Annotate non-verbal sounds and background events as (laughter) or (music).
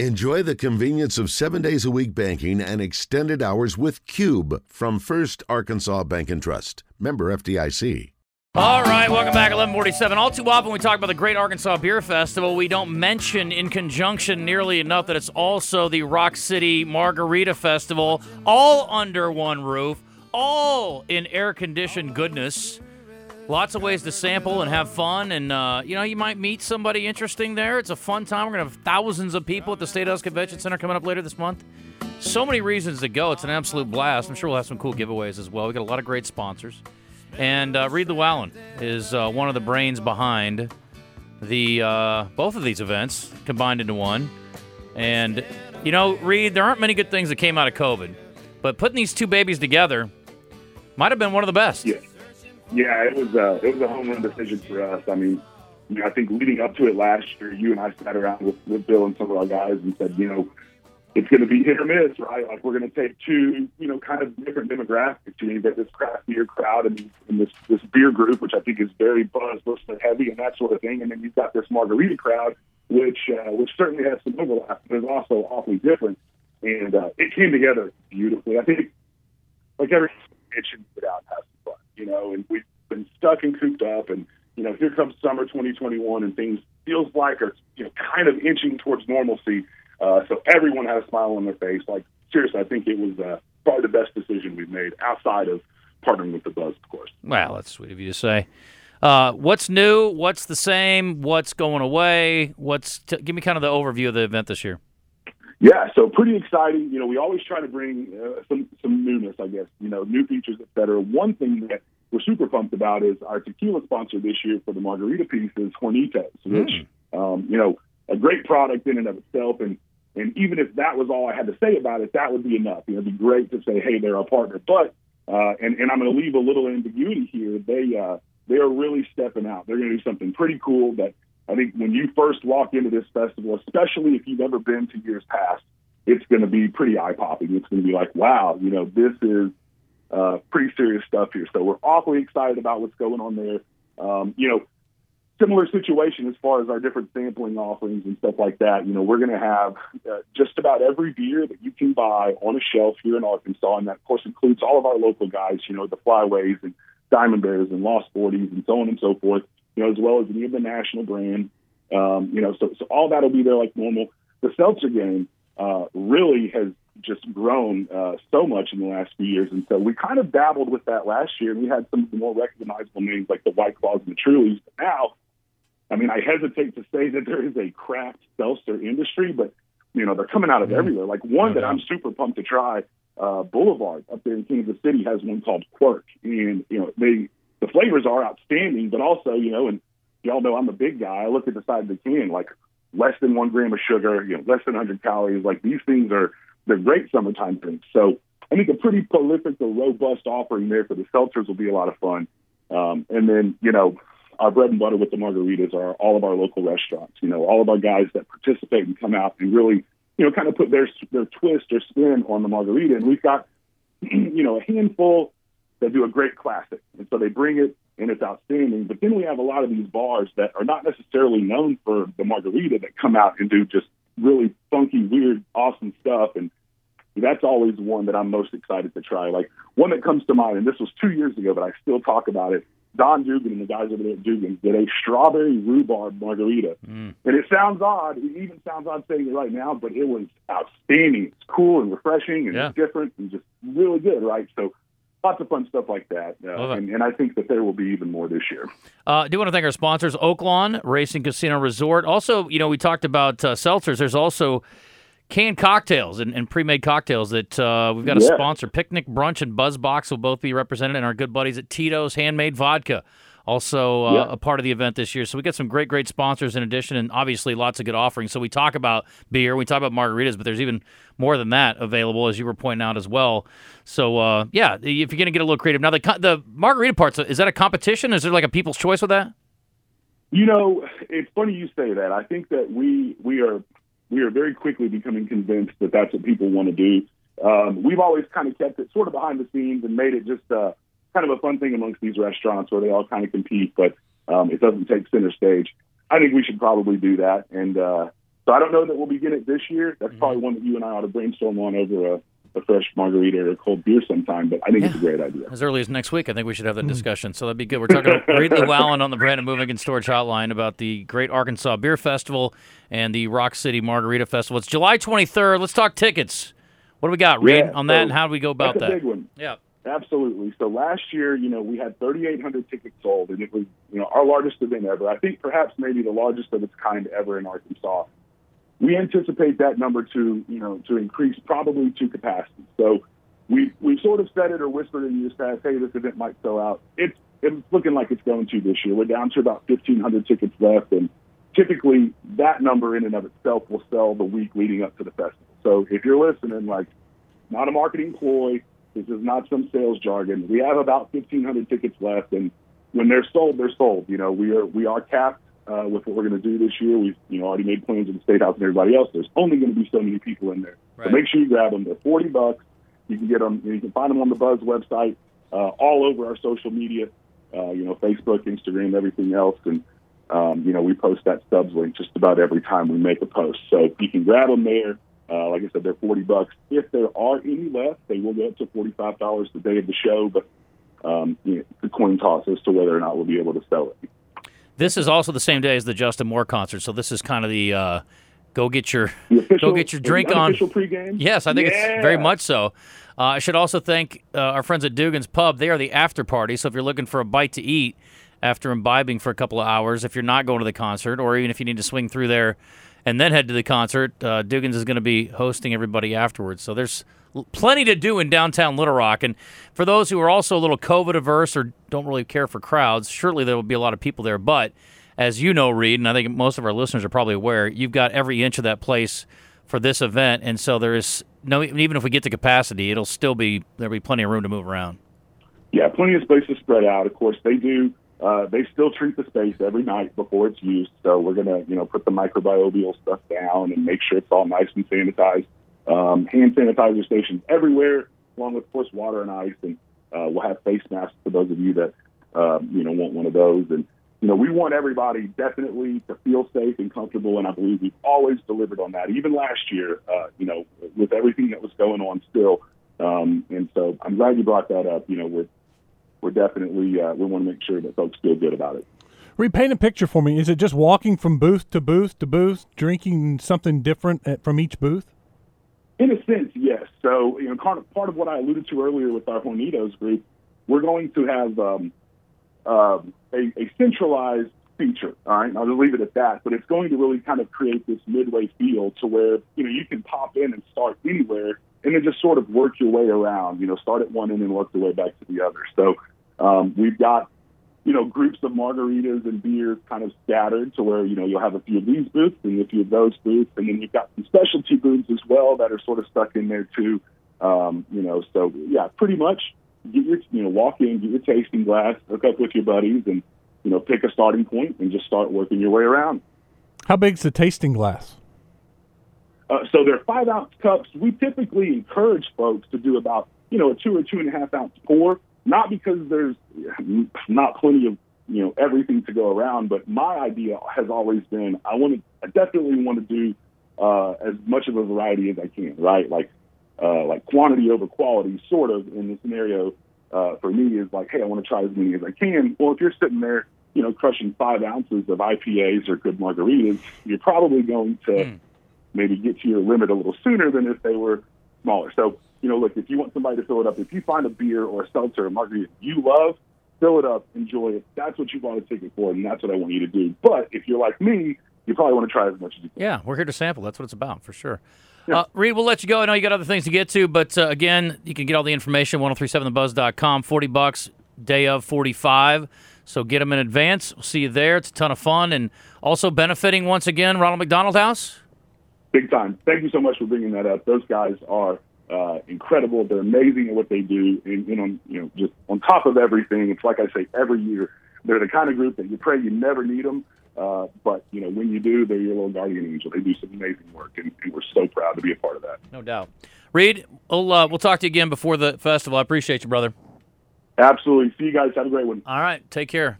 Enjoy the convenience of seven days a week banking and extended hours with Cube from First Arkansas Bank and Trust. Member FDIC. All right, welcome back. 1147. All too often we talk about the Great Arkansas Beer Festival. We don't mention in conjunction nearly enough that it's also the Rock City Margarita Festival, all under one roof, all in air conditioned goodness. Lots of ways to sample and have fun, and uh, you know you might meet somebody interesting there. It's a fun time. We're gonna have thousands of people at the State House Convention Center coming up later this month. So many reasons to go. It's an absolute blast. I'm sure we'll have some cool giveaways as well. We got a lot of great sponsors, and uh, Reed Lewallen is uh, one of the brains behind the uh, both of these events combined into one. And you know, Reed, there aren't many good things that came out of COVID, but putting these two babies together might have been one of the best. Yeah. Yeah, it was a it was a home run decision for us. I mean, you know, I think leading up to it last year, you and I sat around with, with Bill and some of our guys and said, you know, it's going to be hit or miss, right? Like we're going to take two, you know, kind of different demographics. You know, you get this craft beer crowd and, and this this beer group, which I think is very buzz, listener heavy, and that sort of thing. And then you've got this margarita crowd, which uh, which certainly has some overlap, but is also awfully different. And uh, it came together beautifully. I think, like every itching to get out and you know. And we've been stuck and cooped up, and you know, here comes summer 2021, and things feels like are you know kind of inching towards normalcy. Uh, so everyone had a smile on their face. Like seriously, I think it was uh, probably the best decision we've made outside of partnering with the Buzz, of course. Well, that's sweet of you to say. Uh, what's new? What's the same? What's going away? What's t- give me kind of the overview of the event this year. Yeah, so pretty exciting. You know, we always try to bring uh, some some newness, I guess. You know, new features, et cetera. One thing that we're super pumped about is our tequila sponsor this year for the margarita piece is Hornitos, which um, you know a great product in and of itself. And and even if that was all I had to say about it, that would be enough. You know, it'd be great to say, hey, they're our partner. But uh, and and I'm going to leave a little ambiguity here. They uh, they are really stepping out. They're going to do something pretty cool that I think when you first walk into this festival, especially if you've ever been to years past, it's going to be pretty eye popping. It's going to be like, wow, you know, this is uh, pretty serious stuff here. So we're awfully excited about what's going on there. Um, you know, similar situation as far as our different sampling offerings and stuff like that. You know, we're going to have uh, just about every beer that you can buy on a shelf here in Arkansas, and that of course includes all of our local guys. You know, the Flyways and Diamond Bears and Lost Forties and so on and so forth. You know, as well as any of the national brand. Um, you know, so so all that'll be there like normal. The seltzer game uh, really has just grown uh, so much in the last few years. And so we kind of dabbled with that last year, and we had some of the more recognizable names like the White Claws and the Trulies. But now, I mean, I hesitate to say that there is a craft seltzer industry, but you know they're coming out of Mhm. everywhere. Like one No that. I'm super pumped to try. Uh, Boulevard up there in Kansas City has one called Quirk, and you know they the flavors are outstanding, but also you know, and y'all know I'm a big guy. I look at the side of the can like less than one gram of sugar, you know, less than 100 calories. Like these things are they're great summertime drinks. So I think a pretty prolific or robust offering there for the seltzers will be a lot of fun. Um, and then you know our bread and butter with the margaritas are all of our local restaurants. You know, all of our guys that participate and come out and really you know kind of put their their twist or spin on the margarita. And we've got (clears throat) you know a handful that do a great classic, and so they bring it and it's outstanding. But then we have a lot of these bars that are not necessarily known for the margarita that come out and do just really funky, weird, awesome stuff. And that's always one that I'm most excited to try. Like one that comes to mind, and this was two years ago, but I still talk about it. Don Dugan and the guys over there at Dugan did a strawberry rhubarb margarita. Mm. And it sounds odd. It even sounds odd saying it right now, but it was outstanding. It's cool and refreshing and Yeah. different and just really good, right? So lots of fun stuff like that. Uh, and, and I think that there will be even more this year. Uh, I do want to thank our sponsors, Oaklawn Racing Casino Resort. Also, you know, we talked about uh, seltzers. There's also canned cocktails and, and pre-made cocktails that uh, we've got a Yeah. sponsor. Picnic Brunch and Buzzbox will both be represented, and our good buddies at Tito's Handmade Vodka also uh, Yeah. a part of the event this year. So we got some great, great sponsors in addition, and obviously lots of good offerings. So we talk about beer, we talk about margaritas, but there's even more than that available, as you were pointing out as well. So uh, yeah, if you're going to get a little creative, now the the margarita parts is that a competition? Is there like a People's Choice with that? You know, it's funny you say that. I think that we we are we are very quickly becoming convinced that that's what people want to do. Um, we've always kind of kept it sort of behind the scenes and made it just uh, kind of a fun thing amongst these restaurants where they all kind of compete, but um, it doesn't take center stage. I think we should probably do that. And uh, So I don't know that we'll begin it this year. That's mm-hmm. probably one that you and I ought to brainstorm on over a a fresh margarita or a cold beer sometime, but I think yeah. it's a great idea. As early as next week, I think we should have that mm. discussion. So that'd be good. We're talking to Reed Lewallen on the Brandon Moving and Storage Hotline about the Great Arkansas Beer Festival and the Rock City Margarita Festival. It's July 23rd. Let's talk tickets. What do we got, Reed, yeah, on that, and how do we go about that? big one. Yeah. Absolutely. So last year, you know, we had 3,800 tickets sold, and it was, you know, our largest event ever. I think perhaps maybe the largest of its kind ever in Arkansas. We anticipate that number to, you know, to increase probably to capacity. So we we sort of said it or whispered in years past, hey, this event might sell out. It's it's looking like it's going to this year. We're down to about 1,500 tickets left, and typically that number in and of itself will sell the week leading up to the festival. So if you're listening, like, not a marketing ploy, this is not some sales jargon. We have about 1,500 tickets left, and when they're sold, they're sold. You know, we are we are capped uh, with what we're going to do this year. We've you know already made plans with the state house and everybody else. There's only going to be so many people in there, right. so make sure you grab them. They're 40 bucks. You can get them. You can find them on the Buzz website, uh, all over our social media. Uh, you know, Facebook, Instagram, everything else, and um, you know we post that Stubs link just about every time we make a post. So you can grab them there. Uh, like I said, they're forty bucks. If there are any left, they will go up to forty five dollars the day of the show. But um, you know, the coin toss as to whether or not we'll be able to sell it. This is also the same day as the Justin Moore concert, so this is kind of the uh, go get your (laughs) official, go get your drink on. Pregame? Yes, I think yeah. it's very much so. Uh, I should also thank uh, our friends at Dugan's Pub. They are the after party. So if you're looking for a bite to eat after imbibing for a couple of hours, if you're not going to the concert, or even if you need to swing through there and then head to the concert, uh, Dugan's is going to be hosting everybody afterwards. So there's plenty to do in downtown Little Rock. And for those who are also a little COVID averse or don't really care for crowds, surely there will be a lot of people there. But as you know, Reed, and I think most of our listeners are probably aware, you've got every inch of that place for this event, and so there is no. Even if we get to capacity, it'll still be there'll be plenty of room to move around. Yeah, plenty of space to spread out. Of course, they do. Uh, they still treat the space every night before it's used, so we're gonna, you know, put the microbial stuff down and make sure it's all nice and sanitized. Um, hand sanitizer stations everywhere, along with, of course, water and ice, and uh, we'll have face masks for those of you that, um, you know, want one of those, and you know, we want everybody definitely to feel safe and comfortable, and I believe we've always delivered on that. Even last year, uh, you know, with everything that was going on still, um, and so I'm glad you brought that up. You know, we're we're definitely uh, we want to make sure that folks feel good about it. Repaint a picture for me. Is it just walking from booth to booth to booth, drinking something different at, from each booth? In a sense, yes. So, you know, part of, part of what I alluded to earlier with our Hornitos group, we're going to have um, um, a, a centralized feature. All right, I'll just leave it at that. But it's going to really kind of create this midway feel to where you know you can pop in and start anywhere, and then just sort of work your way around. You know, start at one end and work your way back to the other. So um, we've got you know groups of margaritas and beers kind of scattered to where you know you'll have a few of these booths and a few of those booths, and then you've got some specialty booths as well that are sort of stuck in there too. Um, you know, so yeah, pretty much get your you know walk in, get your tasting glass, hook up with your buddies, and you know pick a starting point and just start working your way around. How big's the tasting glass? Uh, so they're five ounce cups. We typically encourage folks to do about you know a two or two and a half ounce pour, not because there's not plenty of you know everything to go around, but my idea has always been I want to I definitely want to do uh, as much of a variety as I can, right? Like uh, like quantity over quality, sort of in the scenario uh, for me is like, hey, I want to try as many as I can. Well, if you're sitting there, you know, crushing five ounces of IPAs or good margaritas, you're probably going to mm. maybe get to your limit a little sooner than if they were smaller. So, you know, look, if you want somebody to fill it up, if you find a beer or a seltzer or a margarita you love, fill it up, enjoy it. That's what you bought a ticket for, and that's what I want you to do. But if you're like me, you probably want to try as much as you can. Yeah, we're here to sample. That's what it's about, for sure. Yeah. Uh, Reed, we'll let you go. I know you got other things to get to, but uh, again, you can get all the information 1037thebuzz.com. 40 bucks, day of 45. So get them in advance. We'll see you there. It's a ton of fun and also benefiting once again Ronald McDonald House. Big time. Thank you so much for bringing that up. Those guys are uh, incredible. They're amazing at what they do, and you know, you know, just on top of everything, it's like I say every year. They're the kind of group that you pray you never need them, uh, but you know, when you do, they're your little guardian angel. They do some amazing work, and, and we're so proud to be a part of that. No doubt. Reed, we'll uh, we'll talk to you again before the festival. I appreciate you, brother. Absolutely. See you guys. Have a great one. All right. Take care.